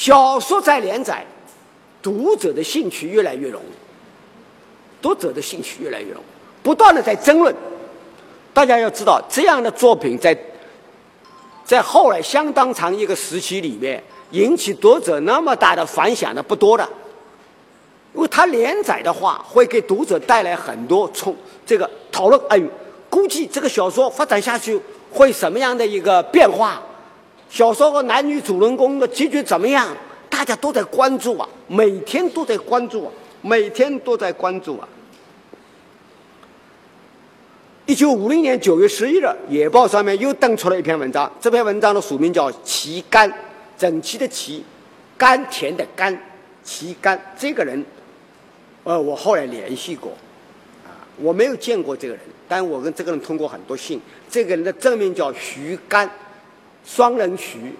小说在连载，读者的兴趣越来越浓，读者的兴趣越来越浓，不断的在争论。大家要知道，这样的作品在在后来相当长一个时期里面，引起读者那么大的反响的不多的。因为它连载的话，会给读者带来很多冲这个讨论。哎呦，估计这个小说发展下去会什么样的一个变化？小说和男女主人公的结局怎么样？大家都在关注啊，每天都在关注啊，每天都在关注啊。一九五零年九月十一日，《野报》上面又登出了一篇文章，这篇文章的署名叫“旗杆”，整齐的旗，甘甜的甘，旗杆这个人。呃，我后来联系过，啊，我没有见过这个人，但我跟这个人通过很多信。这个人的真名叫徐甘，双人徐，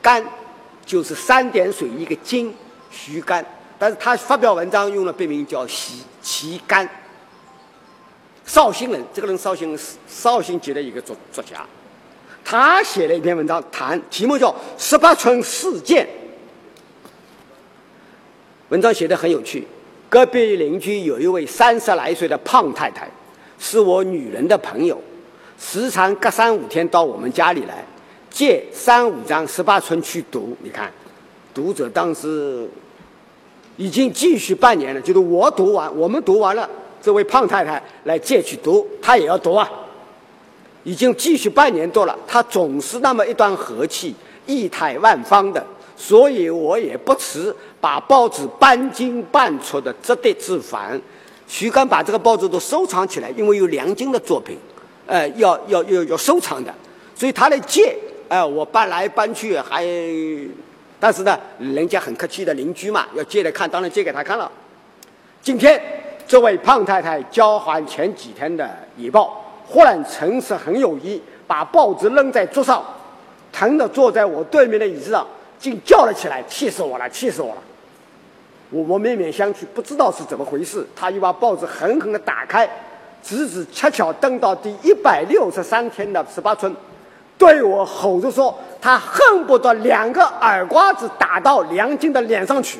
干就是三点水一个金，徐干。但是他发表文章用了笔名叫徐齐干，绍兴人。这个人绍兴绍兴籍的一个作作家，他写了一篇文章，谈题目叫《十八村事件》，文章写的很有趣。隔壁邻居有一位三十来岁的胖太太，是我女人的朋友，时常隔三五天到我们家里来，借三五张十八村去读。你看，读者当时已经继续半年了，就是我读完，我们读完了，这位胖太太来借去读，她也要读啊。已经继续半年多了，她总是那么一段和气，意态万方的。所以我也不辞把报纸半进半出的折叠自繁。徐刚把这个报纸都收藏起来，因为有梁金的作品，呃，要要要要收藏的，所以他来借，哎，我搬来搬去还，但是呢，人家很客气的邻居嘛，要借来看，当然借给他看了。今天这位胖太太交还前几天的野报，忽然诚实很有意，把报纸扔在桌上，疼的坐在我对面的椅子上。竟叫了起来，气死我了，气死我了！我我面面相觑，不知道是怎么回事。他又把报纸狠狠地打开，直直恰巧登到第一百六十三天的十八村，对我吼着说：“他恨不得两个耳瓜子打到梁静的脸上去。”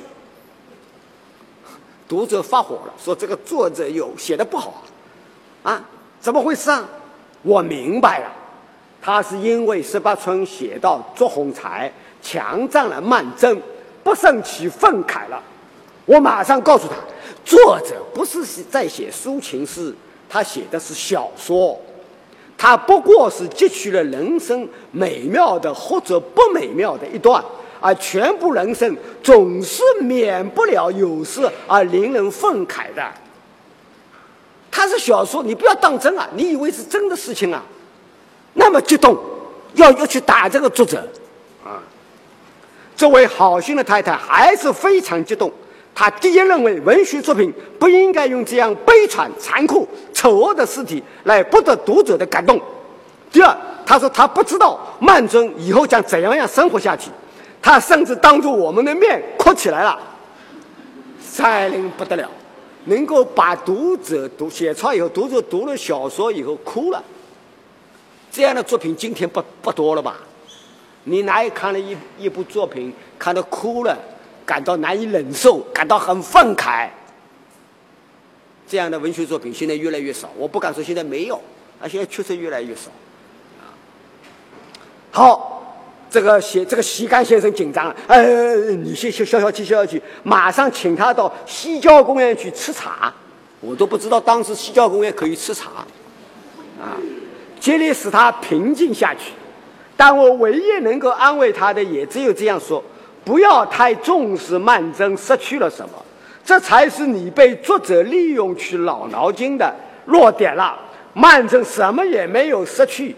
读者发火了，说：“这个作者有写的不好啊，啊，怎么回事啊？”我明白了，他是因为十八村写到祝鸿才。强占了曼桢，不胜其愤慨了。我马上告诉他，作者不是在写抒情诗，他写的是小说，他不过是汲取了人生美妙的或者不美妙的一段，而全部人生总是免不了有时而令人愤慨的。他是小说，你不要当真啊！你以为是真的事情啊？那么激动，要要去打这个作者。啊这位好心的太太还是非常激动。他第一认为文学作品不应该用这样悲惨、残酷、丑恶的尸体来博得读者的感动。第二，他说他不知道曼桢以后将怎样样生活下去。他甚至当着我们的面哭起来了。塞林不得了，能够把读者读写出来以后，读者读了小说以后哭了，这样的作品今天不不多了吧？你哪有看了一一部作品，看到哭了，感到难以忍受，感到很愤慨？这样的文学作品现在越来越少。我不敢说现在没有，啊，现在确实越来越少。啊，好，这个写这个席干先生紧张了，呃，你先消消消气，消消气，马上请他到西郊公园去吃茶。我都不知道当时西郊公园可以吃茶，啊，竭力使他平静下去。但我唯一能够安慰他的，也只有这样说：不要太重视曼桢失去了什么，这才是你被作者利用去老脑筋的弱点了。曼桢什么也没有失去。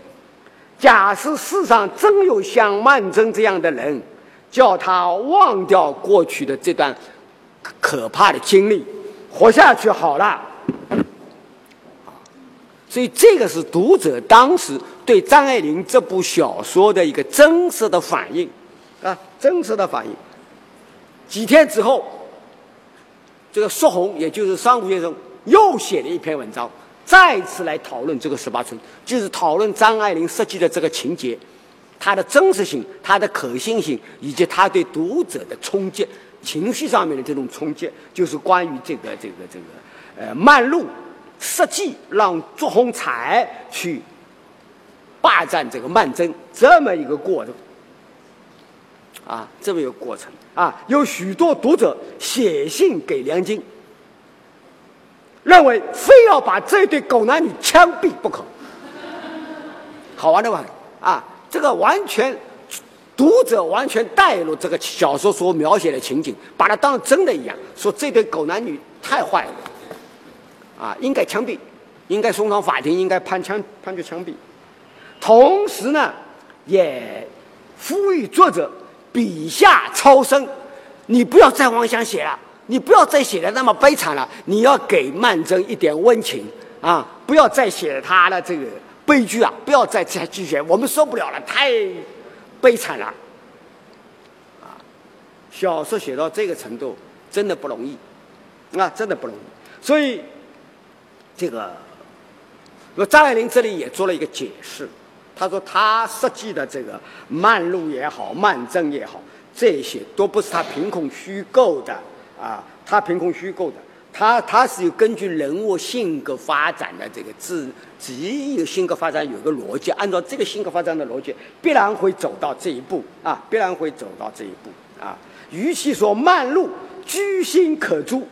假使世上真有像曼桢这样的人，叫他忘掉过去的这段可怕的经历，活下去好了。所以，这个是读者当时对张爱玲这部小说的一个真实的反应，啊，真实的反应。几天之后，这个苏红，也就是商务先生，又写了一篇文章，再次来讨论这个十八村，就是讨论张爱玲设计的这个情节。它的真实性、它的可信性，以及它对读者的冲击、情绪上面的这种冲击，就是关于这个这个这个呃曼璐设计让祝鸿才去霸占这个曼桢这么一个过程啊，这么一个过程啊，有许多读者写信给梁晶。认为非要把这对狗男女枪毙不可，好玩的吧？啊，这个完全读者完全带入这个小说所描写的情景，把它当真的一样，说这对狗男女太坏了，啊，应该枪毙，应该送上法庭，应该判枪判决枪毙。同时呢，也呼吁作者笔下超生，你不要再妄想写了。你不要再写的那么悲惨了，你要给曼桢一点温情啊！不要再写他的这个悲剧啊！不要再再继续，我们受不了了，太悲惨了啊！小说写到这个程度，真的不容易啊，真的不容易。所以，这个，那张爱玲这里也做了一个解释，他说他设计的这个曼璐也好，曼桢也好，这些都不是他凭空虚构的。啊，他凭空虚构的，他他是有根据人物性格发展的这个自己有性格发展有个逻辑，按照这个性格发展的逻辑，必然会走到这一步啊，必然会走到这一步啊。与其说慢路居心可诛，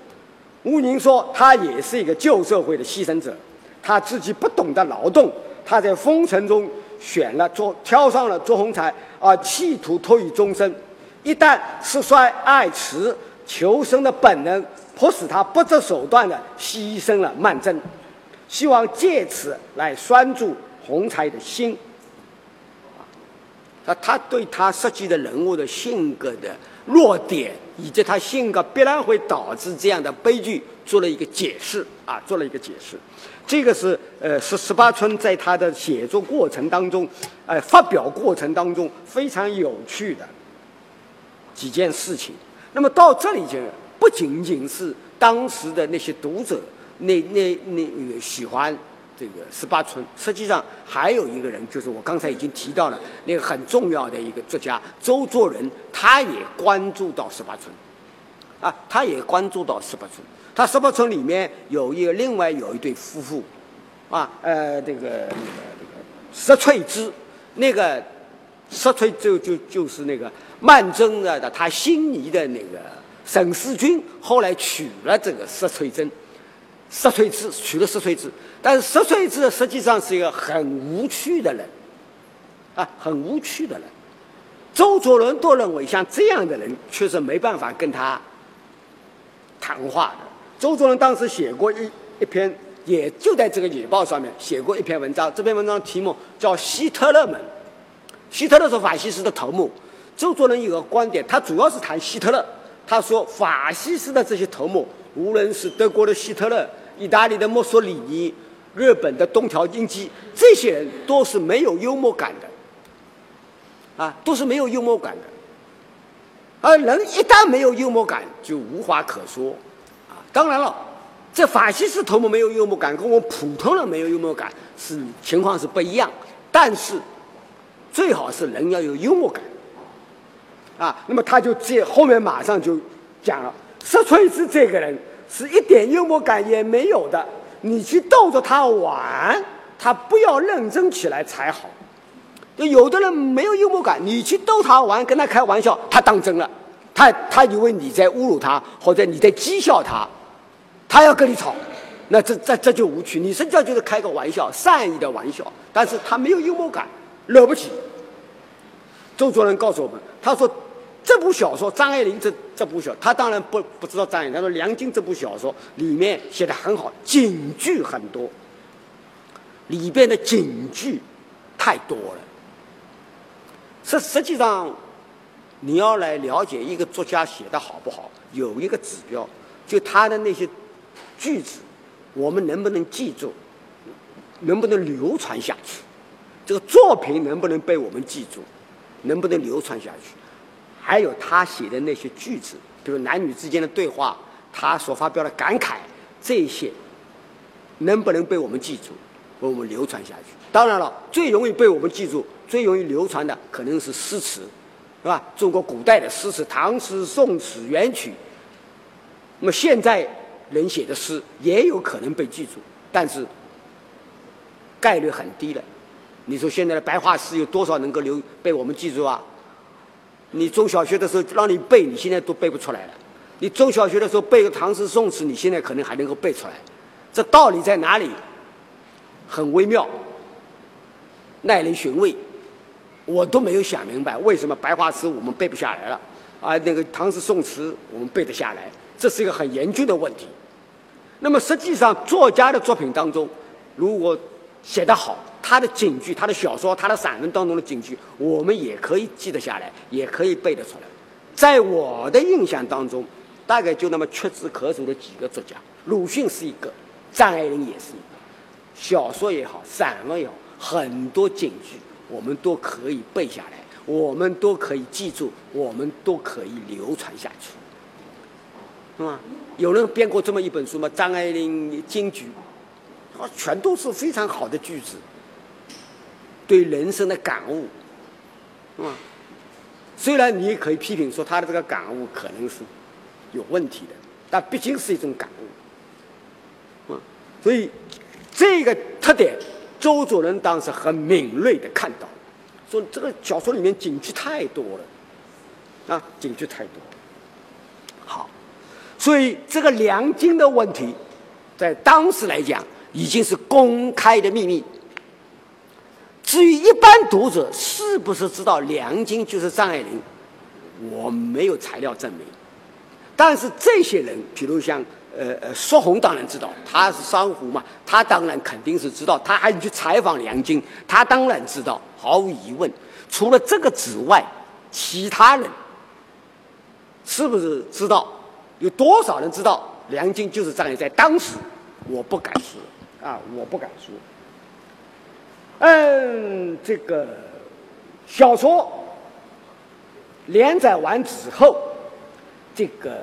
吴宁说他也是一个旧社会的牺牲者，他自己不懂得劳动，他在风尘中选了做挑上了做红才啊，企图托于终身，一旦失衰爱弛。求生的本能迫使他不择手段的牺牲了曼桢，希望借此来拴住洪才的心。啊，他对他设计的人物的性格的弱点，以及他性格必然会导致这样的悲剧，做了一个解释啊，做了一个解释。这个是呃，是十八春在他的写作过程当中，呃，发表过程当中非常有趣的几件事情。那么到这里就不仅仅是当时的那些读者，那那那喜欢这个十八春，实际上还有一个人，就是我刚才已经提到了那个很重要的一个作家周作人，他也关注到十八春，啊，他也关注到十八春。他十八村里面有一个另外有一对夫妇，啊，呃，这个那个石翠芝，那个石翠就就就是那个。曼桢的的他心仪的那个沈思君，后来娶了这个石翠珍，石翠芝娶了石翠芝，但是石翠芝实际上是一个很无趣的人，啊，很无趣的人。周作人都认为像这样的人确实没办法跟他谈话的。周作人当时写过一一篇，也就在这个《野报》上面写过一篇文章，这篇文章题目叫《希特勒们》，希特勒是法西斯的头目。周作人有个观点，他主要是谈希特勒。他说，法西斯的这些头目，无论是德国的希特勒、意大利的墨索里尼、日本的东条英机，这些人都是没有幽默感的，啊，都是没有幽默感的。而人一旦没有幽默感，就无话可说，当然了，这法西斯头目没有幽默感，跟我普通人没有幽默感是情况是不一样。但是，最好是人要有幽默感。啊，那么他就接后面马上就讲了，石翠芝这个人是一点幽默感也没有的，你去逗着他玩，他不要认真起来才好。就有的人没有幽默感，你去逗他玩，跟他开玩笑，他当真了，他他以为你在侮辱他，或者你在讥笑他，他要跟你吵，那这这这就无趣。你实际上就是开个玩笑，善意的玩笑，但是他没有幽默感，惹不起。周作人告诉我们，他说。这部小说，张爱玲这这部小，他当然不不知道张爱玲。他说梁静这部小说里面写的很好，警句很多，里边的警句太多了。实实际上，你要来了解一个作家写的好不好，有一个指标，就他的那些句子，我们能不能记住，能不能流传下去？这个作品能不能被我们记住，能不能流传下去？还有他写的那些句子，比如男女之间的对话，他所发表的感慨，这些能不能被我们记住，为我们流传下去？当然了，最容易被我们记住，最容易流传的可能是诗词，是吧？中国古代的诗词，唐诗、宋词、元曲。那么现在人写的诗也有可能被记住，但是概率很低的。你说现在的白话诗有多少能够留被我们记住啊？你中小学的时候让你背，你现在都背不出来了。你中小学的时候背个唐诗宋词，你现在可能还能够背出来。这道理在哪里？很微妙，耐人寻味。我都没有想明白，为什么白话诗我们背不下来了，啊，那个唐诗宋词我们背得下来？这是一个很严峻的问题。那么实际上，作家的作品当中，如果写得好，他的警句、他的小说、他的散文当中的警句，我们也可以记得下来，也可以背得出来。在我的印象当中，大概就那么屈指可数的几个作家，鲁迅是一个，张爱玲也是一个。小说也好，散文也好，很多警句我们都可以背下来，我们都可以记住，我们都可以流传下去，是吧？有人编过这么一本书吗？张爱玲金句，啊，全都是非常好的句子，对人生的感悟，啊？虽然你也可以批评说他的这个感悟可能是有问题的，但毕竟是一种感悟，啊，所以这个特点，周作人当时很敏锐的看到，说这个小说里面警句太多了，啊，警句太多。所以这个梁金的问题，在当时来讲已经是公开的秘密。至于一般读者是不是知道梁金就是张爱玲，我没有材料证明。但是这些人，比如像呃呃苏红，当然知道他是商湖嘛，他当然肯定是知道。他还去采访梁金，他当然知道，毫无疑问。除了这个之外，其他人是不是知道？有多少人知道梁金就是张爱玲？在当时，我不敢说啊，我不敢说。嗯，这个小说连载完之后，这个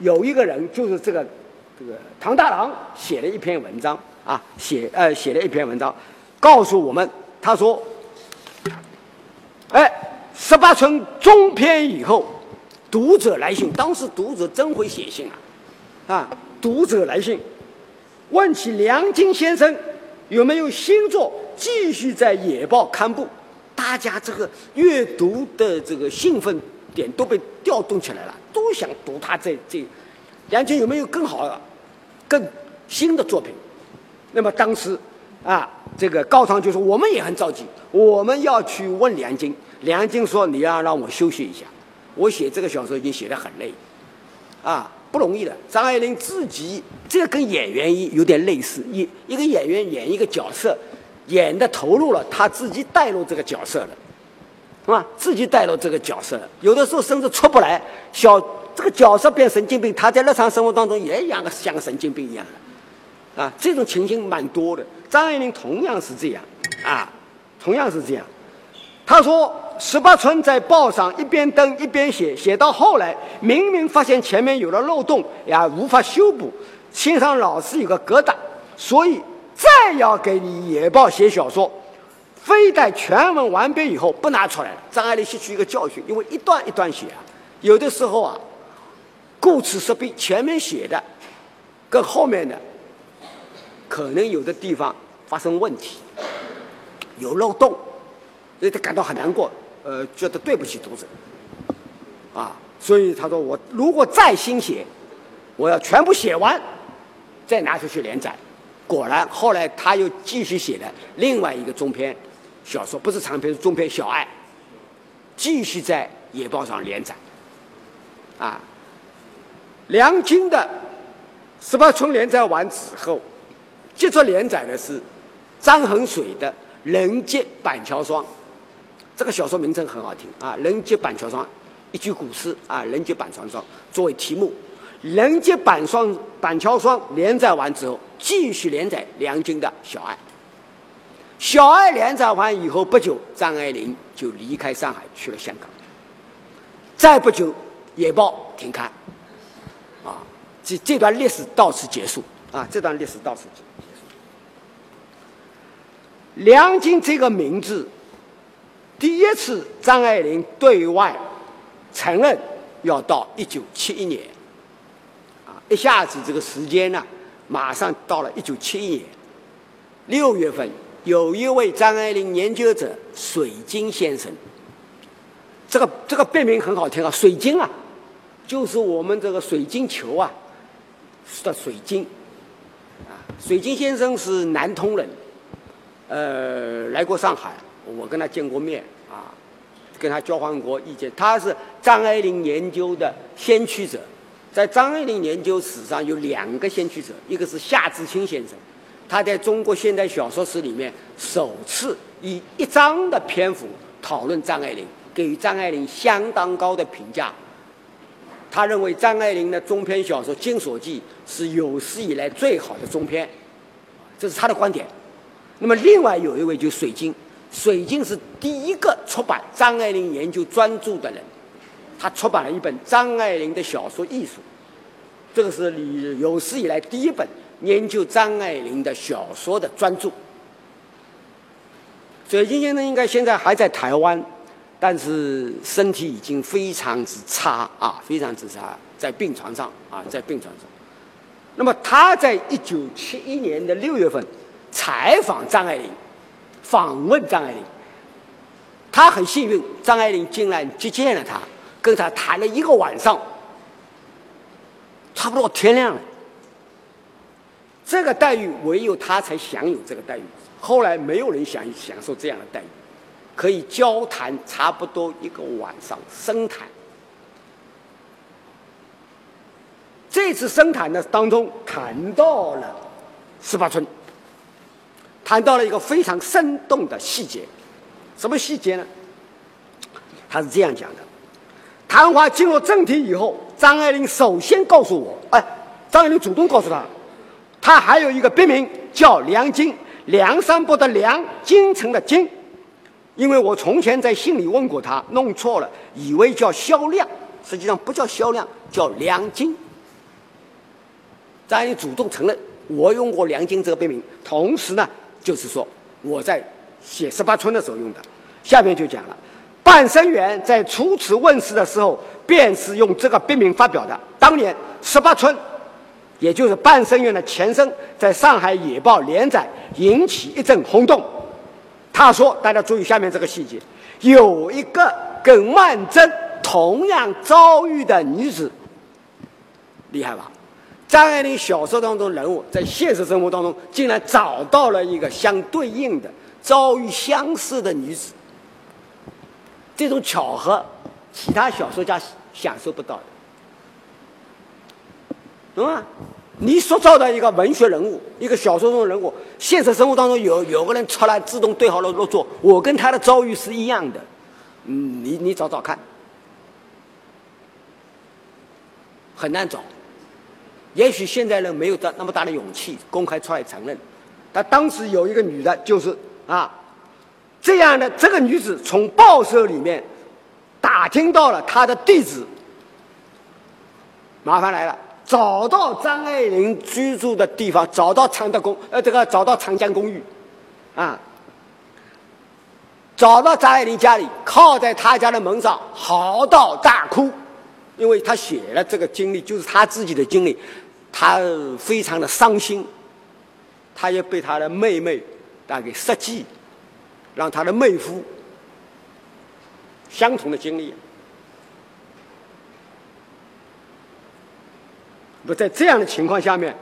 有一个人就是这个这个唐大郎写了一篇文章啊，写呃写了一篇文章，告诉我们，他说，哎，十八村中篇以后，读者来信，当时读者真会写信啊，啊，读者来信，问起梁金先生有没有新作。继续在《野报》刊布，大家这个阅读的这个兴奋点都被调动起来了，都想读他这这梁金有没有更好的、更新的作品？那么当时啊，这个高堂就说：“我们也很着急，我们要去问梁金。”梁金说：“你要让我休息一下，我写这个小说已经写得很累，啊，不容易的。”张爱玲自己这个跟演员有点类似，一一个演员演一个角色。演的投入了，他自己带入这个角色了，是吧？自己带入这个角色了，有的时候甚至出不来。小这个角色变神经病，他在日常生活当中也一样的像个神经病一样的，啊，这种情形蛮多的。张爱玲同样是这样，啊，同样是这样。他说，十八村在报上一边登一边写，写到后来，明明发现前面有了漏洞，也无法修补，心上老是有个疙瘩，所以。再要给你野报写小说，非待全文完毕以后不拿出来了。张爱玲吸取一个教训，因为一段一段写啊，有的时候啊，顾此失彼，前面写的跟后面的可能有的地方发生问题，有漏洞，所以他感到很难过，呃，觉得对不起读者，啊，所以他说我如果再新写，我要全部写完，再拿出去连载。果然，后来他又继续写了另外一个中篇小说，不是长篇，是中篇《小爱》，继续在《野报》上连载。啊，梁金的《十八村》连载完之后，接着连载的是张衡水的《人杰板桥霜》。这个小说名称很好听啊，《人杰板桥霜》，一句古诗啊，《人杰板桥霜》作为题目。《人杰板霜》《板桥霜》连载完之后，继续连载梁金的《小爱》。《小爱》连载完以后不久，张爱玲就离开上海去了香港。再不久，《野报》停刊。啊，这这段历史到此结束。啊，这段历史到此结束。梁金这个名字，第一次张爱玲对外承认要到一九七一年，啊，一下子这个时间呢，马上到了一九七一年。六月份，有一位张爱玲研究者水晶先生，这个这个别名很好听啊，水晶啊，就是我们这个水晶球啊的水晶，啊，水晶先生是南通人，呃，来过上海。我跟他见过面啊，跟他交换过意见。他是张爱玲研究的先驱者，在张爱玲研究史上有两个先驱者，一个是夏志清先生，他在中国现代小说史里面首次以一章的篇幅讨论张爱玲，给予张爱玲相当高的评价。他认为张爱玲的中篇小说《金锁记》是有史以来最好的中篇，这是他的观点。那么另外有一位就是水晶。水晶是第一个出版张爱玲研究专著的人，他出版了一本《张爱玲的小说艺术》，这个是你有史以来第一本研究张爱玲的小说的专著。水晶先生应该现在还在台湾，但是身体已经非常之差啊，非常之差，在病床上啊，在病床上。那么他在一九七一年的六月份采访张爱玲。访问张爱玲，他很幸运，张爱玲竟然接见了他，跟他谈了一个晚上，差不多天亮了。这个待遇唯有他才享有这个待遇，后来没有人享享受这样的待遇，可以交谈差不多一个晚上，深谈。这次深谈的当中谈到了十八村。谈到了一个非常生动的细节，什么细节呢？他是这样讲的：谈话进入正题以后，张爱玲首先告诉我，哎，张爱玲主动告诉他，他还有一个别名叫梁金，梁山伯的梁，京城的京，因为我从前在信里问过他，弄错了，以为叫萧亮，实际上不叫萧亮，叫梁金。张爱玲主动承认，我用过梁金这个别名，同时呢。就是说，我在写《十八春》的时候用的。下面就讲了，半生缘在初次问世的时候，便是用这个笔名发表的。当年《十八春》，也就是半生缘的前身，在上海《野报》连载，引起一阵轰动。他说：“大家注意下面这个细节，有一个跟曼桢同样遭遇的女子，厉害吧？”张爱玲小说当中人物，在现实生活当中竟然找到了一个相对应的遭遇相似的女子，这种巧合，其他小说家享受不到的，懂吗？你塑造的一个文学人物，一个小说中的人物，现实生活当中有有个人出来自动对好了落座，我跟他的遭遇是一样的，嗯，你你找找看，很难找。也许现在人没有这那么大的勇气公开出来承认，但当时有一个女的，就是啊，这样的这个女子从报社里面打听到了她的地址，麻烦来了，找到张爱玲居住的地方，找到长德公，呃，这个找到长江公寓，啊，找到张爱玲家里，靠在她家的门上嚎啕大哭，因为她写了这个经历，就是她自己的经历。他非常的伤心，他也被他的妹妹打给设计，让他的妹夫相同的经历。不在这样的情况下面，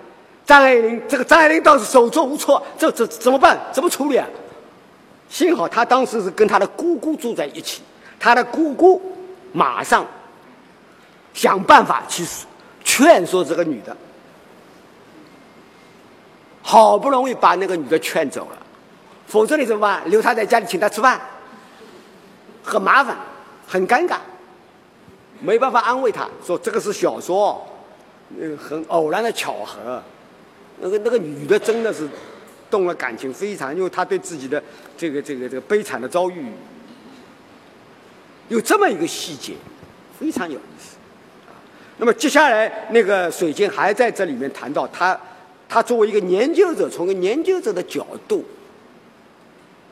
张爱玲这个张爱玲倒是手足无措，这这怎么办？怎么处理啊？幸好他当时是跟他的姑姑住在一起，他的姑姑马上想办法去劝说这个女的。好不容易把那个女的劝走了，否则你怎么办？留她在家里请她吃饭，很麻烦，很尴尬，没办法安慰她说这个是小说，呃，很偶然的巧合。那个那个女的真的是动了感情，非常，因为她对自己的这个这个这个悲惨的遭遇有这么一个细节，非常有意思。那么接下来那个水晶还在这里面谈到他。他作为一个研究者，从一个研究者的角度，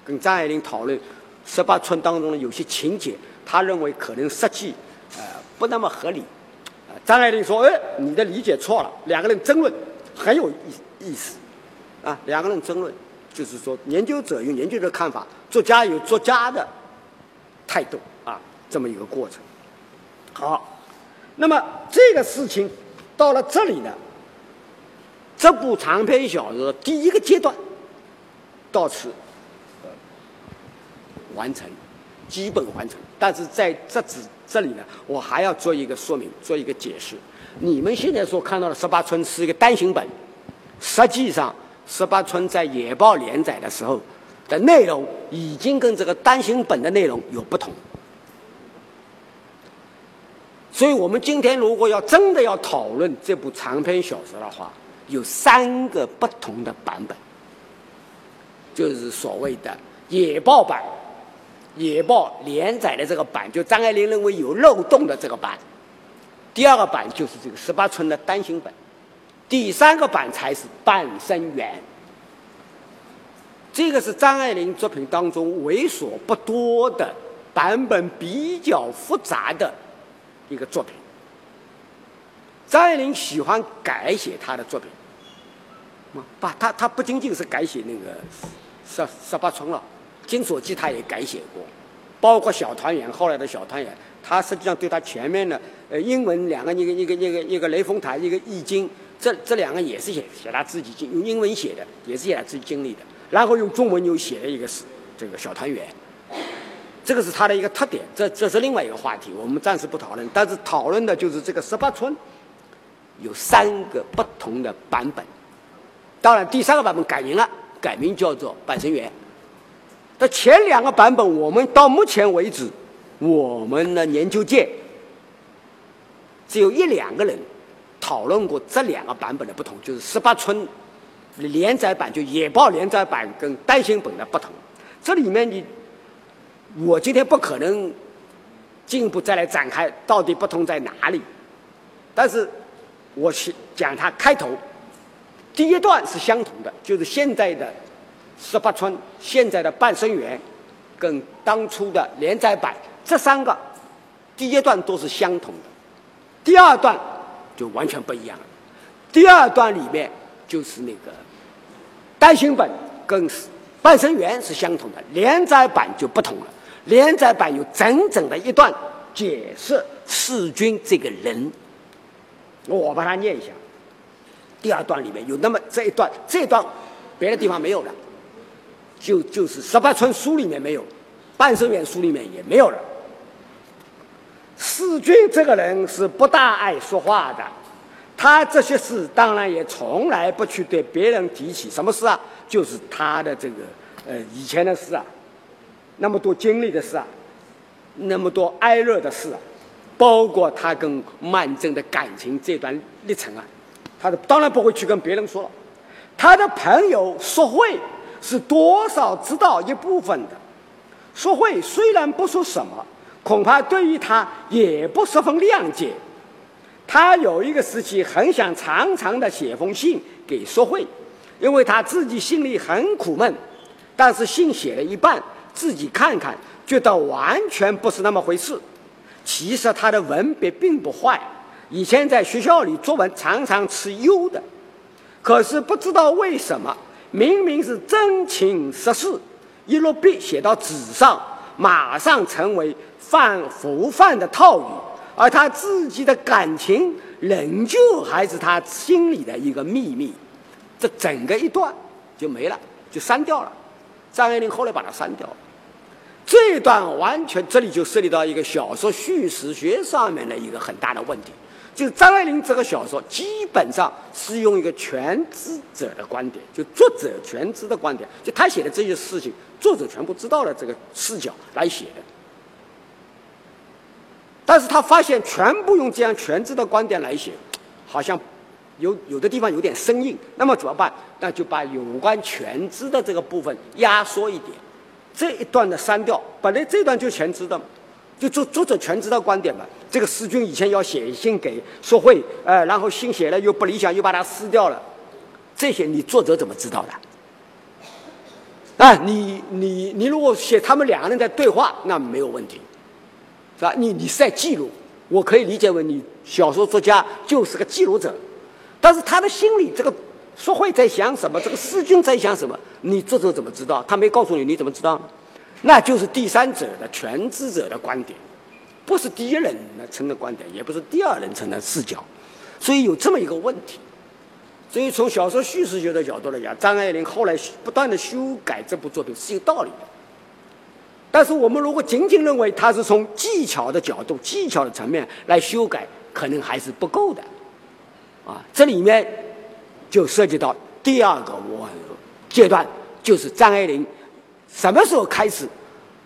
跟张爱玲讨论十八村当中的有些情节，他认为可能设计呃不那么合理。张爱玲说：“哎，你的理解错了。”两个人争论，很有意意思，啊，两个人争论，就是说研究者有研究的看法，作家有作家的态度啊，这么一个过程。好，那么这个事情到了这里呢，这部长篇小说第一个阶段到此完成，基本完成。但是在这只。这里呢，我还要做一个说明，做一个解释。你们现在所看到的《十八村》是一个单行本，实际上《十八村》在《野报》连载的时候的内容已经跟这个单行本的内容有不同。所以我们今天如果要真的要讨论这部长篇小说的话，有三个不同的版本，就是所谓的《野报》版。野报连载的这个版，就张爱玲认为有漏洞的这个版。第二个版就是这个十八村的单行本，第三个版才是半生缘。这个是张爱玲作品当中为数不多的版本比较复杂的一个作品。张爱玲喜欢改写她的作品，把她她不仅仅是改写那个十十八村了。《金锁记》他也改写过，包括《小团圆》后来的小团圆，他实际上对他前面的呃英文两个一个一个一个一个雷峰塔一个易经，这这两个也是写写他自己经用英文写的，也是写他自己经历的，然后用中文又写了一个是这个小团圆，这个是他的一个特点，这这是另外一个话题，我们暂时不讨论。但是讨论的就是这个十八村有三个不同的版本，当然第三个版本改名了，改名叫做半生缘。那前两个版本，我们到目前为止，我们的研究界只有一两个人讨论过这两个版本的不同，就是十八村连载版就野豹连载版跟单行本的不同。这里面你，我今天不可能进一步再来展开到底不同在哪里，但是我是讲它开头，第一段是相同的，就是现在的。十八村现在的半生缘，跟当初的连载版这三个第一段都是相同的，第二段就完全不一样了。第二段里面就是那个单行本跟半生缘是相同的，连载版就不同了。连载版有整整的一段解释世君这个人，我把它念一下。第二段里面有那么这一段，这一段别的地方没有了。就就是十八村书里面没有，半生缘书里面也没有了。世君这个人是不大爱说话的，他这些事当然也从来不去对别人提起。什么事啊？就是他的这个呃以前的事啊，那么多经历的事啊，那么多哀乐的事啊，包括他跟曼桢的感情这段历程啊，他的当然不会去跟别人说了。他的朋友说会。是多少知道一部分的，说会虽然不说什么，恐怕对于他也不十分谅解。他有一个时期很想长长的写封信给说会，因为他自己心里很苦闷。但是信写了一半，自己看看，觉得完全不是那么回事。其实他的文笔并不坏，以前在学校里作文常常吃优的，可是不知道为什么。明明是真情实事，一落笔写到纸上，马上成为犯胡犯的套语，而他自己的感情仍旧还是他心里的一个秘密。这整个一段就没了，就删掉了。张爱玲后来把它删掉了。这一段完全，这里就涉及到一个小说叙事学上面的一个很大的问题。就是张爱玲这个小说，基本上是用一个全知者的观点，就作者全知的观点，就他写的这些事情，作者全部知道了这个视角来写的。但是他发现全部用这样全知的观点来写，好像有有的地方有点生硬。那么怎么办？那就把有关全知的这个部分压缩一点，这一段的删掉。本来这段就全知的。就作作者全知道观点嘛。这个诗君以前要写信给说会，呃，然后信写了又不理想，又把它撕掉了。这些你作者怎么知道的？啊，你你你如果写他们两个人在对话，那没有问题，是吧？你你是在记录，我可以理解为你小说作家就是个记录者，但是他的心里这个说会在想什么，这个诗君在想什么，你这时候怎么知道？他没告诉你，你怎么知道？那就是第三者的全知者的观点，不是第一人称的观点，也不是第二人称的视角，所以有这么一个问题。所以，从小说叙事学的角度来讲，张爱玲后来不断的修改这部作品是有道理的。但是，我们如果仅仅认为她是从技巧的角度、技巧的层面来修改，可能还是不够的。啊，这里面就涉及到第二个我阶段，就是张爱玲什么时候开始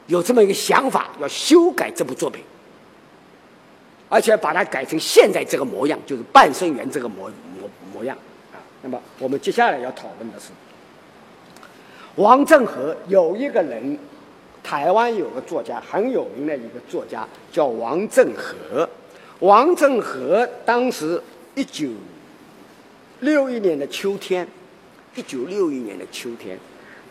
有这么一个想法，要修改这部作品，而且把它改成现在这个模样，就是半生缘这个模模模样。那么，我们接下来要讨论的是，王振和有一个人，台湾有个作家很有名的一个作家叫王振和。王振和当时一九六一年的秋天，一九六一年的秋天，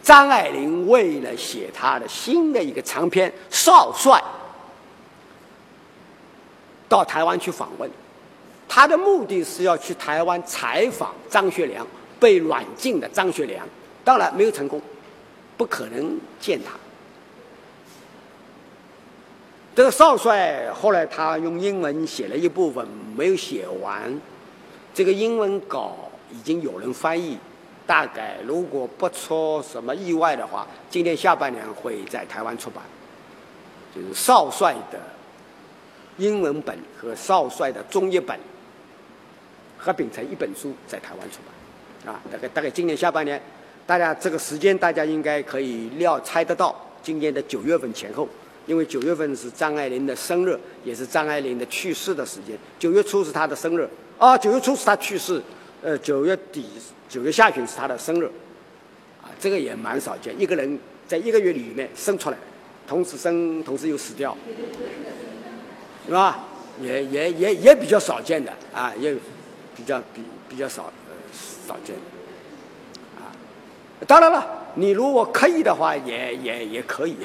张爱玲为了写她的新的一个长篇《少帅》，到台湾去访问。他的目的是要去台湾采访张学良，被软禁的张学良，当然没有成功，不可能见他。这个少帅后来他用英文写了一部分，没有写完，这个英文稿已经有人翻译，大概如果不出什么意外的话，今年下半年会在台湾出版，就是少帅的英文本和少帅的中译本。合并成一本书，在台湾出版，啊，大概大概今年下半年，大家这个时间大家应该可以料猜得到，今年的九月份前后，因为九月份是张爱玲的生日，也是张爱玲的去世的时间。九月初是她的生日，啊，九月初是他去世，呃，九月底九月下旬是他的生日，啊，这个也蛮少见，一个人在一个月里面生出来，同时生，同时又死掉，是吧？也也也也比较少见的啊，也。比较比比较少少见，啊，当然了，你如果可以的话，也也也可以，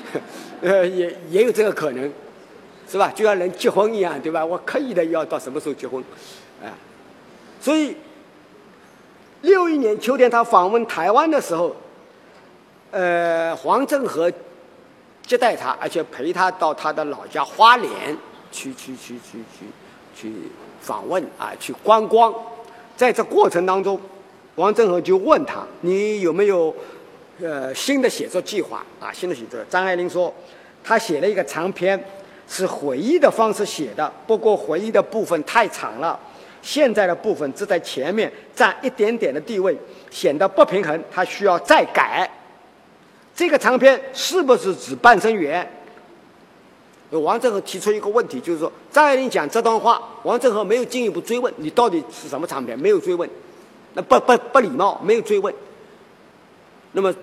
呃，也也有这个可能，是吧？就像人结婚一样，对吧？我刻意的要到什么时候结婚，啊，所以六一年秋天他访问台湾的时候，呃，黄振和接待他，而且陪他到他的老家花莲去去去去去去。访问啊，去观光，在这过程当中，王振和就问他：“你有没有呃新的写作计划啊？新的写作？”张爱玲说：“他写了一个长篇，是回忆的方式写的，不过回忆的部分太长了，现在的部分只在前面占一点点的地位，显得不平衡，他需要再改。这个长篇是不是指半生缘？”王振和提出一个问题，就是说张爱玲讲这段话，王振和没有进一步追问你到底是什么长篇，没有追问，那不不不礼貌，没有追问。那么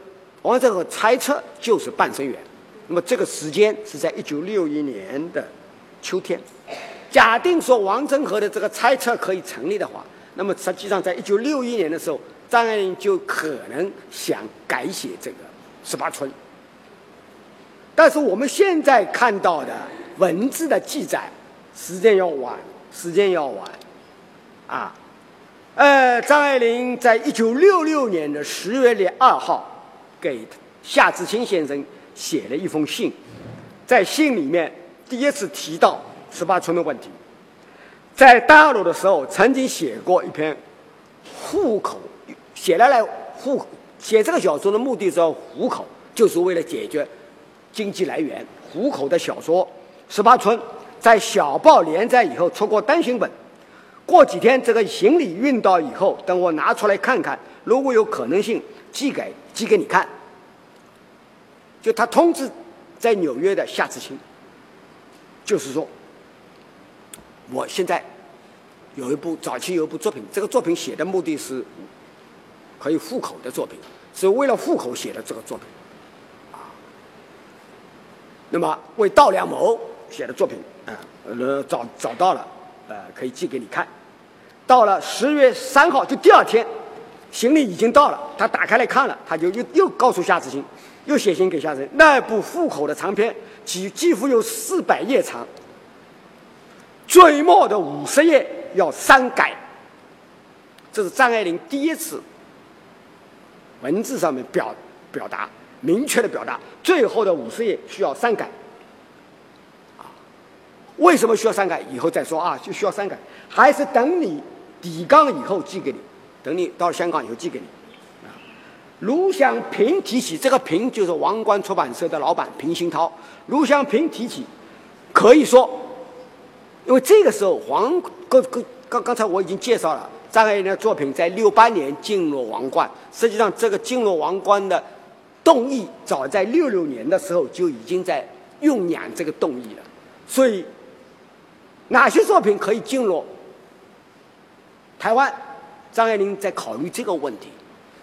王振和猜测就是半生缘，那么这个时间是在一九六一年的秋天。假定说王振和的这个猜测可以成立的话，那么实际上在一九六一年的时候，张爱玲就可能想改写这个《十八春》。但是我们现在看到的文字的记载，时间要晚，时间要晚，啊，呃，张爱玲在一九六六年的十月二号，给夏志清先生写了一封信，在信里面第一次提到十八村的问题，在大陆的时候曾经写过一篇户口，写来来户写这个小说的目的是要糊口，就是为了解决。经济来源糊口的小说《十八春》在小报连载以后出过单行本。过几天这个行李运到以后，等我拿出来看看，如果有可能性寄给寄给你看。就他通知在纽约的夏志清，就是说，我现在有一部早期有一部作品，这个作品写的目的是可以糊口的作品，是为了糊口写的这个作品。那么为稻良谋写的作品啊，呃，找找到了，呃，可以寄给你看。到了十月三号，就第二天，行李已经到了，他打开来看了，他就又又告诉夏志新，又写信给夏志新，那部户口的长篇几几乎有四百页长，最末的五十页要删改。这是张爱玲第一次文字上面表表达明确的表达，最后的五十页需要删改。啊，为什么需要删改？以后再说啊，就需要删改，还是等你抵港以后寄给你。等你到了香港以后寄给你，卢祥平提起这个平就是王冠出版社的老板平鑫涛，卢祥平提起，可以说，因为这个时候皇刚刚刚刚才我已经介绍了张爱玲的作品在六八年进入王冠，实际上这个进入王冠的动意早在六六年的时候就已经在酝酿这个动意了，所以哪些作品可以进入台湾？张爱玲在考虑这个问题，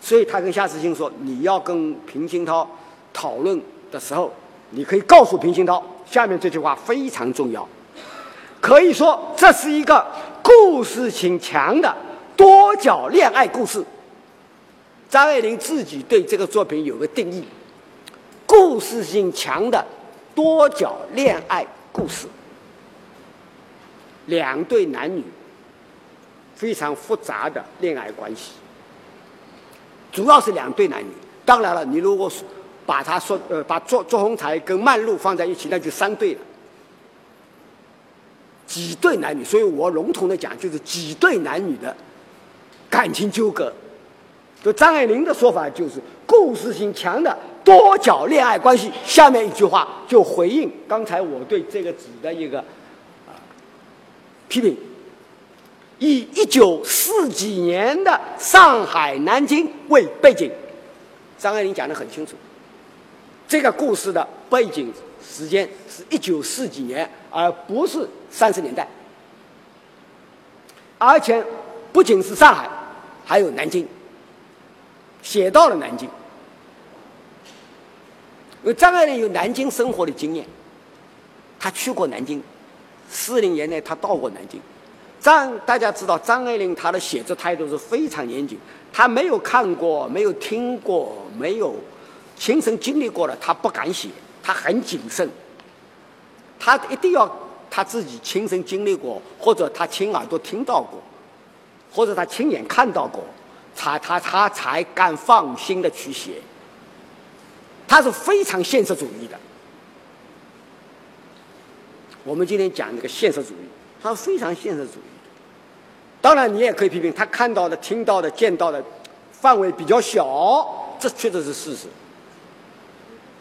所以他跟夏志清说：“你要跟平鑫涛讨论的时候，你可以告诉平鑫涛，下面这句话非常重要。可以说，这是一个故事性强的多角恋爱故事。张爱玲自己对这个作品有个定义：故事性强的多角恋爱故事，两对男女。”非常复杂的恋爱关系，主要是两对男女。当然了，你如果把他说呃把卓卓宏才跟曼璐放在一起，那就三对了，几对男女。所以我笼统的讲，就是几对男女的感情纠葛。就张爱玲的说法，就是故事性强的多角恋爱关系。下面一句话就回应刚才我对这个纸的一个啊批评。以一九四几年的上海、南京为背景，张爱玲讲得很清楚。这个故事的背景时间是一九四几年，而不是三十年代。而且不仅是上海，还有南京，写到了南京。因为张爱玲有南京生活的经验，她去过南京，四零年代她到过南京。张大家知道，张爱玲她的写作态度是非常严谨，她没有看过、没有听过、没有亲身经历过的，她不敢写，她很谨慎。她一定要她自己亲身经历过，或者她亲耳朵听到过，或者她亲眼看到过，才她她才敢放心的去写。她是非常现实主义的。我们今天讲这个现实主义。他非常现实主义，当然你也可以批评他看到的、听到的、见到的范围比较小，这确实是事实。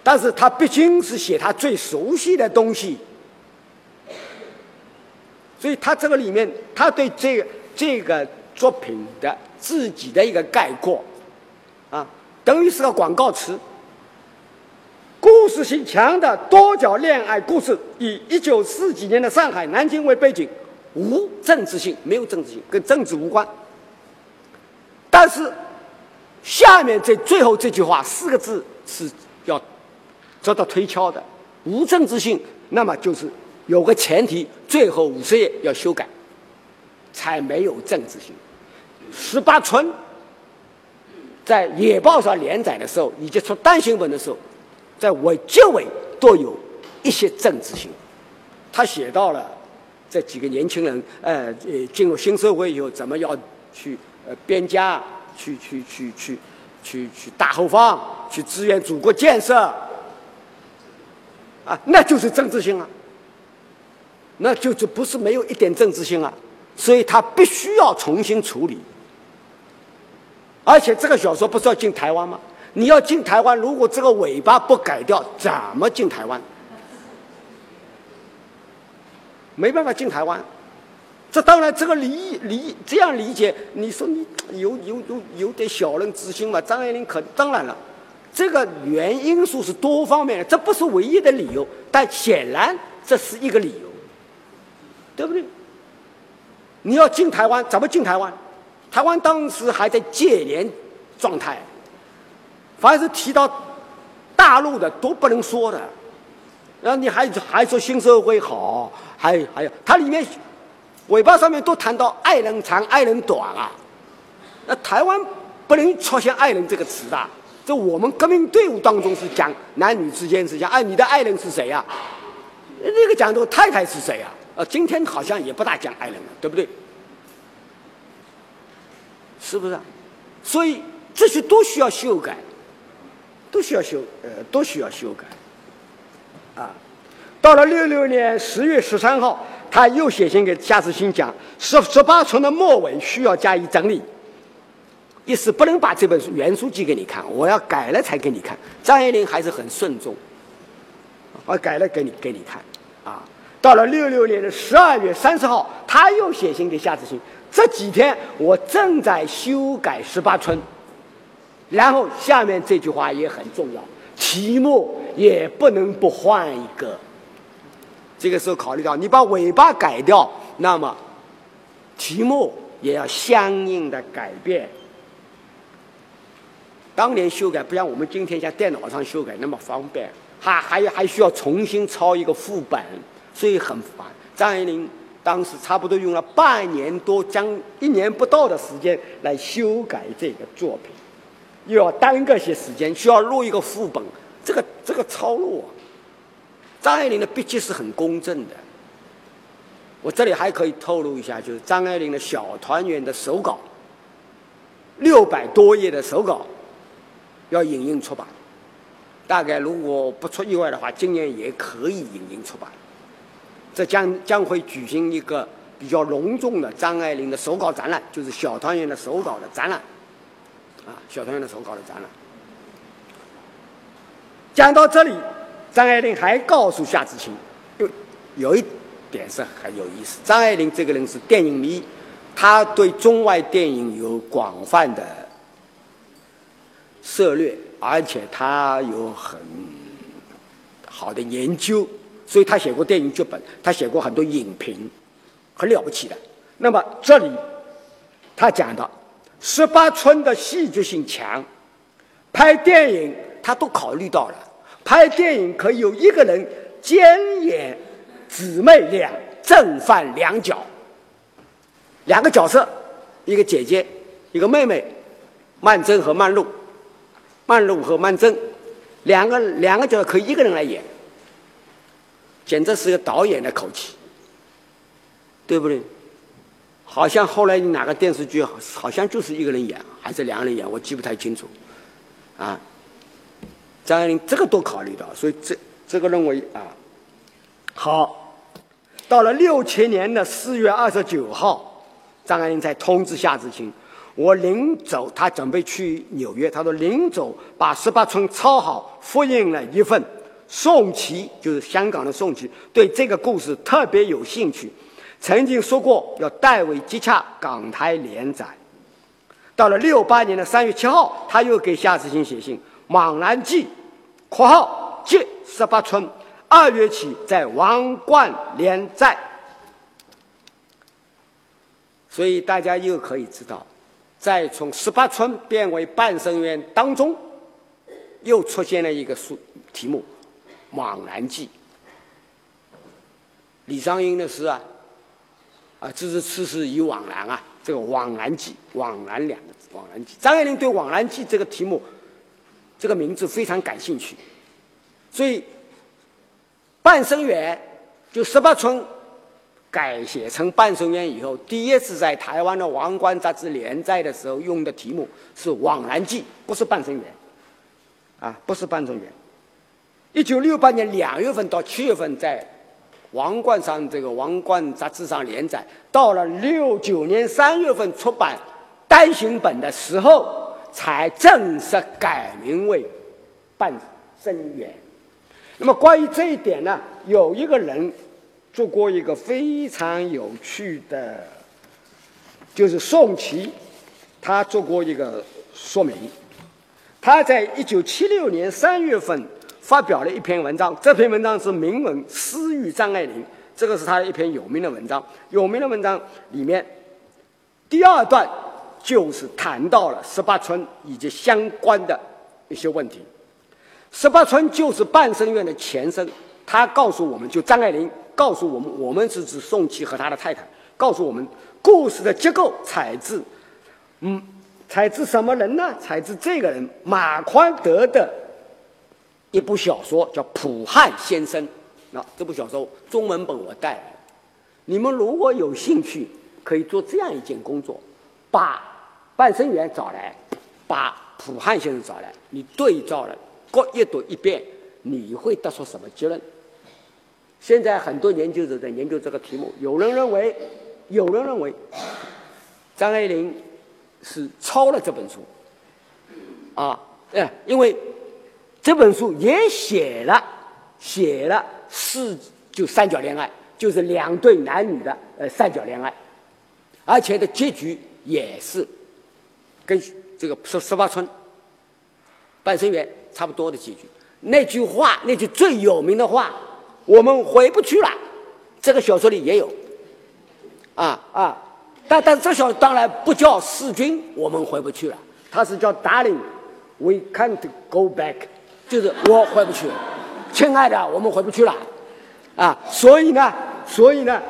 但是他毕竟是写他最熟悉的东西，所以他这个里面，他对这个这个作品的自己的一个概括，啊，等于是个广告词。故事性强的多角恋爱故事，以一九四几年的上海、南京为背景，无政治性，没有政治性，跟政治无关。但是，下面这最后这句话四个字是要遭到推敲的，无政治性，那么就是有个前提，最后五十页要修改，才没有政治性。十八春在《野报》上连载的时候，以及出单行本的时候。在我结尾都有一些政治性，他写到了这几个年轻人，呃，进入新社会以后，怎么要去呃边家，去去去去去去大后方，去支援祖国建设，啊，那就是政治性啊，那就就不是没有一点政治性啊，所以他必须要重新处理，而且这个小说不是要进台湾吗？你要进台湾，如果这个尾巴不改掉，怎么进台湾？没办法进台湾。这当然，这个理理这样理解，你说你有有有有点小人之心嘛？张爱玲可当然了，这个原因素是多方面的，这不是唯一的理由，但显然这是一个理由，对不对？你要进台湾，怎么进台湾？台湾当时还在戒严状态。凡是提到大陆的都不能说的，然后你还还说新社会好，还还有它里面尾巴上面都谈到爱人长爱人短啊，那台湾不能出现“爱人”这个词的。这我们革命队伍当中是讲男女之间是讲，哎，你的爱人是谁呀？那个讲的太太是谁呀？呃，今天好像也不大讲爱人了，对不对？是不是？所以这些都需要修改，都需要修，呃，都需要修改。啊，到了六六年十月十三号，他又写信给夏志新讲，十十八村的末尾需要加以整理，意思不能把这本书原书寄给你看，我要改了才给你看。张爱玲还是很顺从，我改了给你给你看。啊，到了六六年的十二月三十号，他又写信给夏志新。这几天我正在修改十八村，然后下面这句话也很重要，题目也不能不换一个。这个时候考虑到你把尾巴改掉，那么题目也要相应的改变。当年修改不像我们今天像电脑上修改那么方便，还还还需要重新抄一个副本，所以很烦。张爱玲。当时差不多用了半年多，将一年不到的时间来修改这个作品，又要耽搁些时间，需要录一个副本。这个这个抄录，张爱玲的笔记是很公正的。我这里还可以透露一下，就是张爱玲的小团圆的手稿，六百多页的手稿，要影印出版。大概如果不出意外的话，今年也可以影印出版。这将将会举行一个比较隆重的张爱玲的手稿展览，就是小团圆的手稿的展览，啊，小团圆的手稿的展览。讲到这里，张爱玲还告诉夏志清，有有一点是很有意思。张爱玲这个人是电影迷，她对中外电影有广泛的涉猎，而且她有很好的研究。所以他写过电影剧本，他写过很多影评，很了不起的。那么这里他讲的十八村的戏剧性强，拍电影他都考虑到了。拍电影可以有一个人兼演姊妹俩正反两角，两个角色，一个姐姐，一个妹妹，曼桢和曼璐，曼璐和曼桢，两个两个角色可以一个人来演。简直是个导演的口气，对不对？好像后来哪个电视剧，好像就是一个人演，还是两个人演，我记不太清楚。啊，张爱玲这个都考虑到，所以这这个认为啊，好。到了六七年的四月二十九号，张爱玲才通知夏志清，我临走，他准备去纽约，他说临走把十八村抄好，复印了一份。宋琦就是香港的宋琦，对这个故事特别有兴趣，曾经说过要代为接洽港台连载。到了六八年的三月七号，他又给夏志清写信，《莽然记》（括号借十八村）二月起在王冠连载。所以大家又可以知道，在从十八村变为半生缘当中，又出现了一个书题目。《莽然记》，李商隐的诗啊，啊，这是此事已惘然啊。这个《惘然记》，惘然两个字，《惘然记》。张爱玲对《惘然记》这个题目，这个名字非常感兴趣，所以《半生缘》就十八村改写成《半生缘》以后，第一次在台湾的《王冠》杂志连载的时候用的题目是《惘然记》，不是《半生缘》，啊，不是《半生缘》。一九六八年两月份到七月份在《王冠》上这个《王冠》杂志上连载，到了六九年三月份出版单行本的时候，才正式改名为《半生缘》。那么关于这一点呢，有一个人做过一个非常有趣的，就是宋琦，他做过一个说明。他在一九七六年三月份。发表了一篇文章，这篇文章是名文《私欲张爱玲》，这个是他一篇有名的文章。有名的文章里面，第二段就是谈到了十八村以及相关的一些问题。十八村就是半生院的前身，他告诉我们就张爱玲告诉我们，我们是指宋琦和他的太太，告诉我们故事的结构采自，嗯，采自什么人呢？采自这个人马宽德的一部小说，叫《普汉先生》。那这部小说中文本我带来，你们如果有兴趣，可以做这样一件工作：把半生缘找来，把普汉先生找来，你对照了各阅读一遍，你会得出什么结论？现在很多研究者在研究这个题目，有人认为，有人认为张爱玲是抄了这本书，啊，哎，因为这本书也写了，写了。是就三角恋爱，就是两对男女的呃三角恋爱，而且的结局也是跟这个十十八村半生缘差不多的结局。那句话，那句最有名的话，我们回不去了。这个小说里也有，啊啊，但但这小当然不叫弑君，我们回不去了。他是叫 Darling，We can't go back，就是我回不去。亲爱的，我们回不去了，啊，所以呢，所以呢，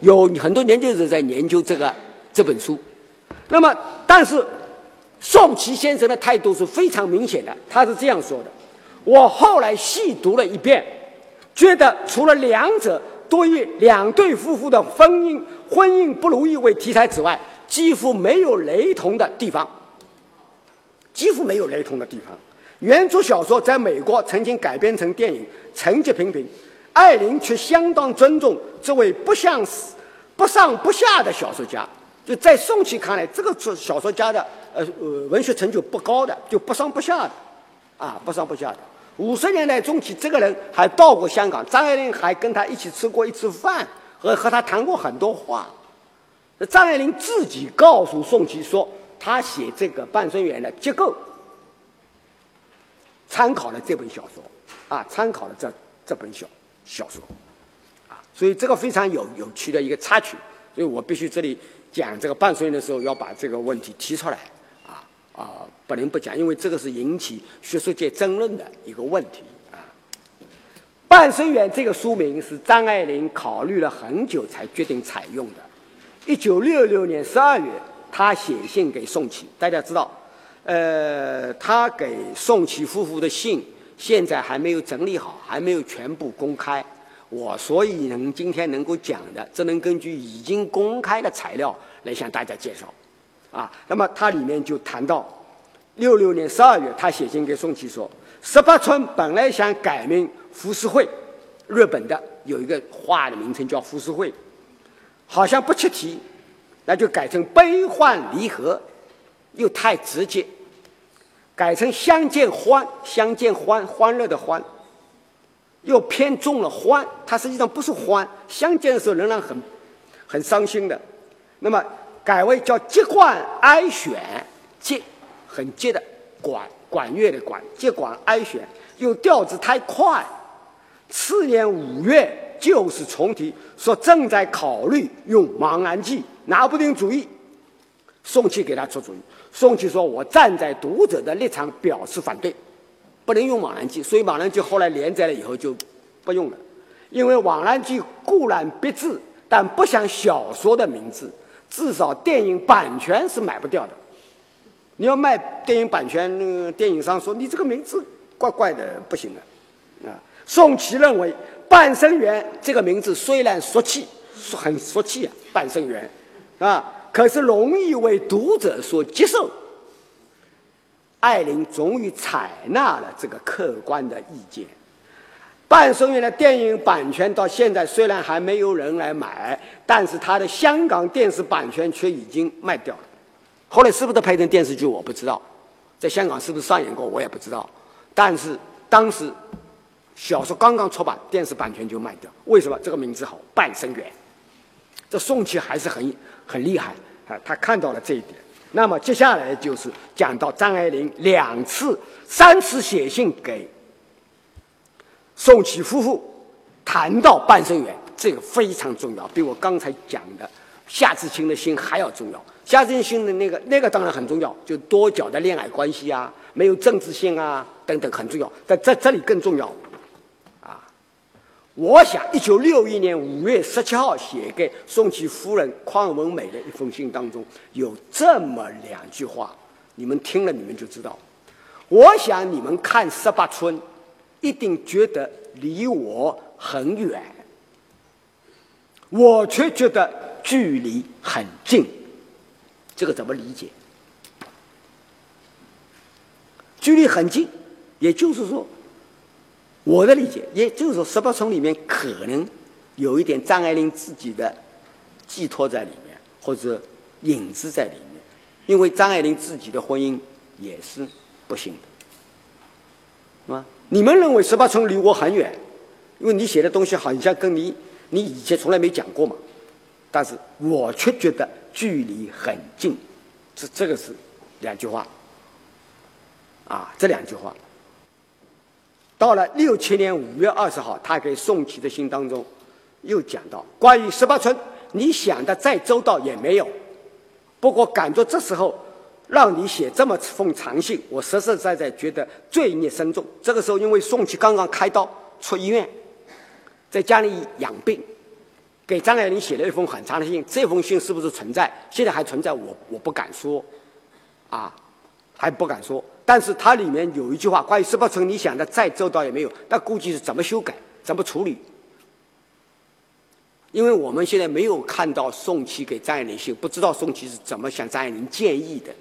有很多研究者在研究这个这本书。那么，但是宋琦先生的态度是非常明显的，他是这样说的：我后来细读了一遍，觉得除了两者多以两对夫妇的婚姻婚姻不如意为题材之外，几乎没有雷同的地方，几乎没有雷同的地方。原著小说在美国曾经改编成电影，成绩平平。艾琳却相当尊重这位不像是不上不下的小说家。就在宋琦看来，这个小说家的呃呃文学成就不高的，就不上不下的，啊不上不下的。五十年代中期，这个人还到过香港，张爱玲还跟他一起吃过一次饭，和和他谈过很多话。张爱玲自己告诉宋琦说，他写这个半生缘的结构。参考了这本小说，啊，参考了这这本小小说，啊，所以这个非常有有趣的一个插曲，所以我必须这里讲这个半生缘的时候要把这个问题提出来，啊啊，不能不讲，因为这个是引起学术界争论的一个问题，啊，半生缘这个书名是张爱玲考虑了很久才决定采用的，一九六六年十二月，她写信给宋琦，大家知道。呃，他给宋琦夫妇的信现在还没有整理好，还没有全部公开。我所以能今天能够讲的，只能根据已经公开的材料来向大家介绍。啊，那么他里面就谈到，六六年十二月，他写信给宋琦说，十八村本来想改名浮世绘，日本的有一个画的名称叫浮世绘，好像不切题，那就改成悲欢离合。又太直接，改成相见欢，相见欢，欢乐的欢，又偏重了欢，它实际上不是欢，相见的时候仍然很很伤心的。那么改为叫接管哀选，接很接的管管乐的管，接管哀选，又调子太快。次年五月就是重提，说正在考虑用《茫然记》，拿不定主意。送去给他出主意。宋琦说：“我站在读者的立场表示反对，不能用《莽然记》。所以《莽然记》后来连载了以后就不用了，因为《莽然记》固然别致，但不像小说的名字，至少电影版权是买不掉的。你要卖电影版权，那个电影商说你这个名字怪怪的，不行的。啊，宋琦认为‘半生缘’这个名字虽然俗气，很俗气啊，‘半生缘’啊。”可是容易为读者所接受。艾琳终于采纳了这个客观的意见。半生缘的电影版权到现在虽然还没有人来买，但是他的香港电视版权却已经卖掉了。后来是不是拍成电视剧我不知道，在香港是不是上演过我也不知道。但是当时小说刚刚出版，电视版权就卖掉。为什么？这个名字好，半生缘。这宋琦还是很很厉害啊，他看到了这一点。那么接下来就是讲到张爱玲两次、三次写信给宋琦夫妇，谈到半生缘，这个非常重要，比我刚才讲的夏志清的信还要重要。夏志清的那个那个当然很重要，就多角的恋爱关系啊，没有政治性啊等等很重要，但在这这里更重要。我想，一九六一年五月十七号写给宋琦夫人邝文美的一封信当中，有这么两句话，你们听了你们就知道。我想你们看十八村，一定觉得离我很远，我却觉得距离很近。这个怎么理解？距离很近，也就是说，我的理解，也就是说，十八村里面可能有一点张爱玲自己的寄托在里面，或者影子在里面，因为张爱玲自己的婚姻也是不幸的，是吧？你们认为十八村离我很远，因为你写的东西好像跟你你以前从来没讲过嘛，但是我却觉得。距离很近，这这个是两句话，啊，这两句话。到了六七年五月二十号，他给宋琦的信当中又讲到关于十八村，你想的再周到也没有。不过感觉这时候让你写这么封长信，我实实在在觉得罪孽深重。这个时候，因为宋琦刚刚开刀出医院，在家里养病。给张爱玲写了一封很长的信，这封信是不是存在？现在还存在，我我不敢说，啊，还不敢说。但是它里面有一句话，关于十八层，你想的再周到也没有。那估计是怎么修改，怎么处理？因为我们现在没有看到宋琦给张爱玲信，不知道宋琦是怎么向张爱玲建议的。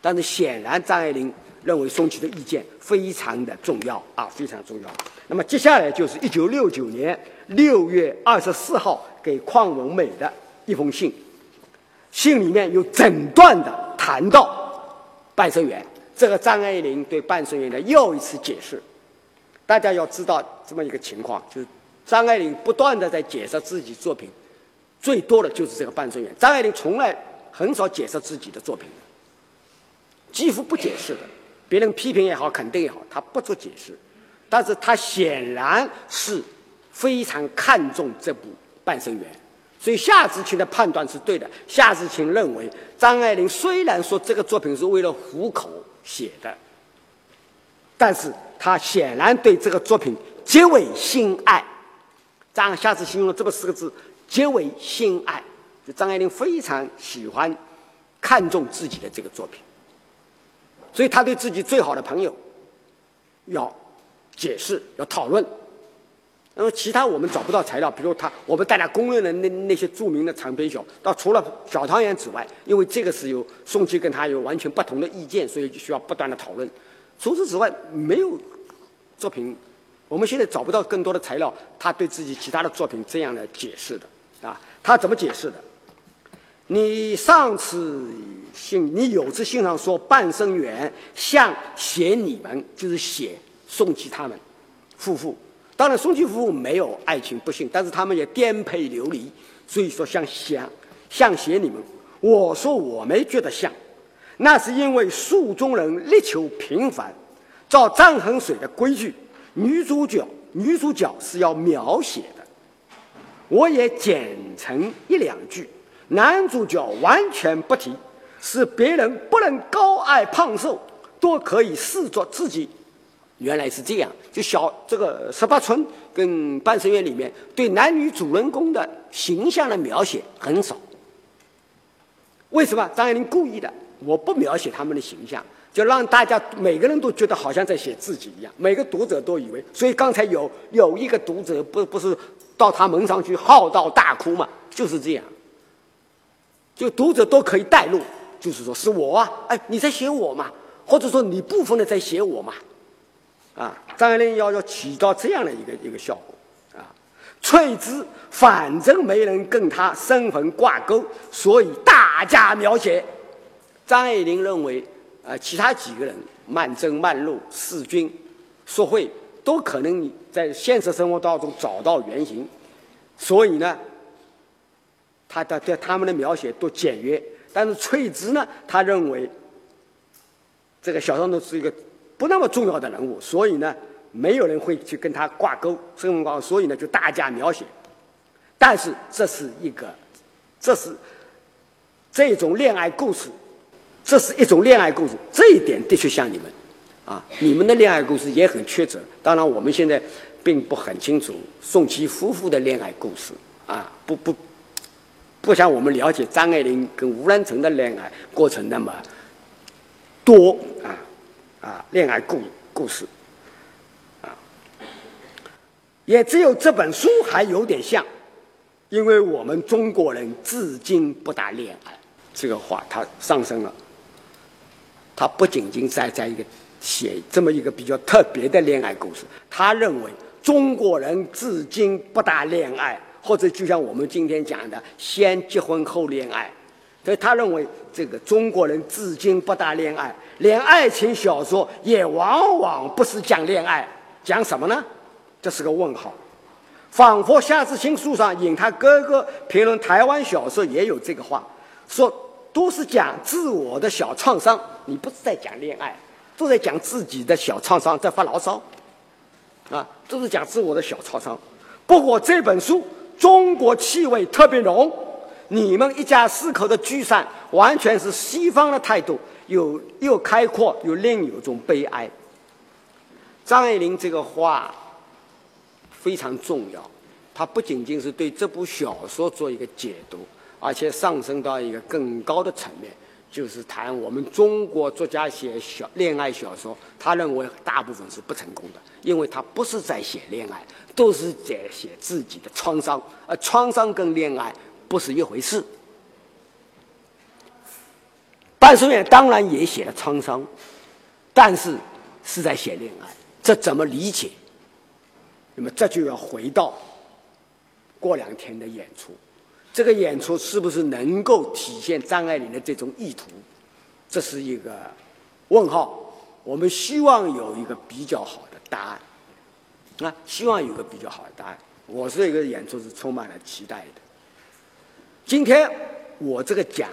但是显然张爱玲认为宋琦的意见非常的重要啊，非常重要。那么接下来就是一九六九年。六月二十四号给邝文美的一封信，信里面有整段的谈到半生缘。这个张爱玲对半生缘的又一次解释。大家要知道这么一个情况，就是张爱玲不断的在解释自己作品，最多的就是这个半生缘。张爱玲从来很少解释自己的作品，几乎不解释的。别人批评也好，肯定也好，他不做解释。但是他显然是。非常看重这部《半生缘》，所以夏志清的判断是对的。夏志清认为，张爱玲虽然说这个作品是为了糊口写的，但是他显然对这个作品极为心爱。张夏志清用了这么四个字：极为心爱。就张爱玲非常喜欢、看重自己的这个作品，所以他对自己最好的朋友要解释、要讨论。那么其他我们找不到材料，比如他我们大家公认的那那些著名的长篇小，到除了《小汤圆》之外，因为这个是有宋琦跟他有完全不同的意见，所以就需要不断的讨论。除此之外，没有作品，我们现在找不到更多的材料，他对自己其他的作品这样的解释的啊，他怎么解释的？你上次信，你有次信上说半生缘像写你们，就是写宋琦他们夫妇。当然，宋庆夫没有爱情不幸，但是他们也颠沛流离，所以说像像像写你们。我说我没觉得像，那是因为书中人力求平凡。照张衡水的规矩，女主角女主角是要描写的，我也剪成一两句。男主角完全不提，是别人不能高矮胖瘦都可以视作自己。原来是这样，就小这个十八村跟半生缘里面对男女主人公的形象的描写很少。为什么？张爱玲故意的，我不描写他们的形象，就让大家每个人都觉得好像在写自己一样，每个读者都以为。所以刚才有有一个读者不不是到他门上去号啕大哭嘛，就是这样。就读者都可以带入，就是说是我啊，哎，你在写我嘛，或者说你部分的在写我嘛。啊，张爱玲要要起到这样的一个一个效果啊。翠芝反正没人跟她身份挂钩，所以大加描写。张爱玲认为，啊，其他几个人，曼桢、曼璐、世钧、淑慧，都可能你在现实生活当中找到原型，所以呢，他的对他们的描写都简约。但是翠芝呢，他认为，这个小说中是一个。不那么重要的人物，所以呢，没有人会去跟他挂钩，身份挂钩，所以呢，就大加描写。但是这是一个，这是这种恋爱故事，这是一种恋爱故事，这一点的确像你们，啊，你们的恋爱故事也很曲折。当然，我们现在并不很清楚宋琦夫妇的恋爱故事，啊，不不，不像我们了解张爱玲跟吴兰成的恋爱过程那么。多啊啊恋爱故故事啊，也只有这本书还有点像，因为我们中国人至今不谈恋爱。这个话它上升了，他不仅仅在在一个写这么一个比较特别的恋爱故事，他认为中国人至今不谈恋爱，或者就像我们今天讲的先结婚后恋爱，所以他认为这个中国人至今不大恋爱，连爱情小说也往往不是讲恋爱，讲什么呢？这是个问号，仿佛夏志清书上引他哥哥评论台湾小说也有这个话，说。都是讲自我的小创伤，你不是在讲恋爱，都在讲自己的小创伤，在发牢骚，啊，都是讲自我的小创伤。不过这本书中国气味特别浓，你们一家四口的聚散完全是西方的态度，有又开阔又另有种悲哀。张爱玲这个话非常重要，她不仅仅是对这部小说做一个解读。而且上升到一个更高的层面，就是谈我们中国作家写小恋爱小说，他认为大部分是不成功的，因为他不是在写恋爱，都是在写自己的创伤，而创伤跟恋爱不是一回事。半书远当然也写了沧桑，但是是在写恋爱，这怎么理解？那么这就要回到过两天的演出。这个演出是不是能够体现张爱玲的这种意图？这是一个问号。我们希望有一个比较好的答案。啊，希望有个比较好的答案。我这个演出是充满了期待的。今天我这个讲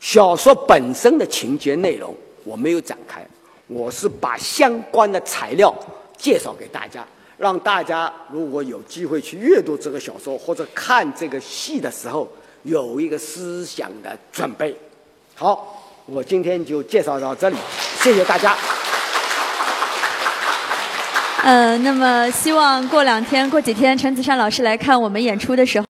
小说本身的情节内容我没有展开，我是把相关的材料介绍给大家。让大家如果有机会去阅读这个小说或者看这个戏的时候，有一个思想的准备。好，我今天就介绍到这里，谢谢大家。呃，那么希望过两天、过几天，陈子善老师来看我们演出的时候。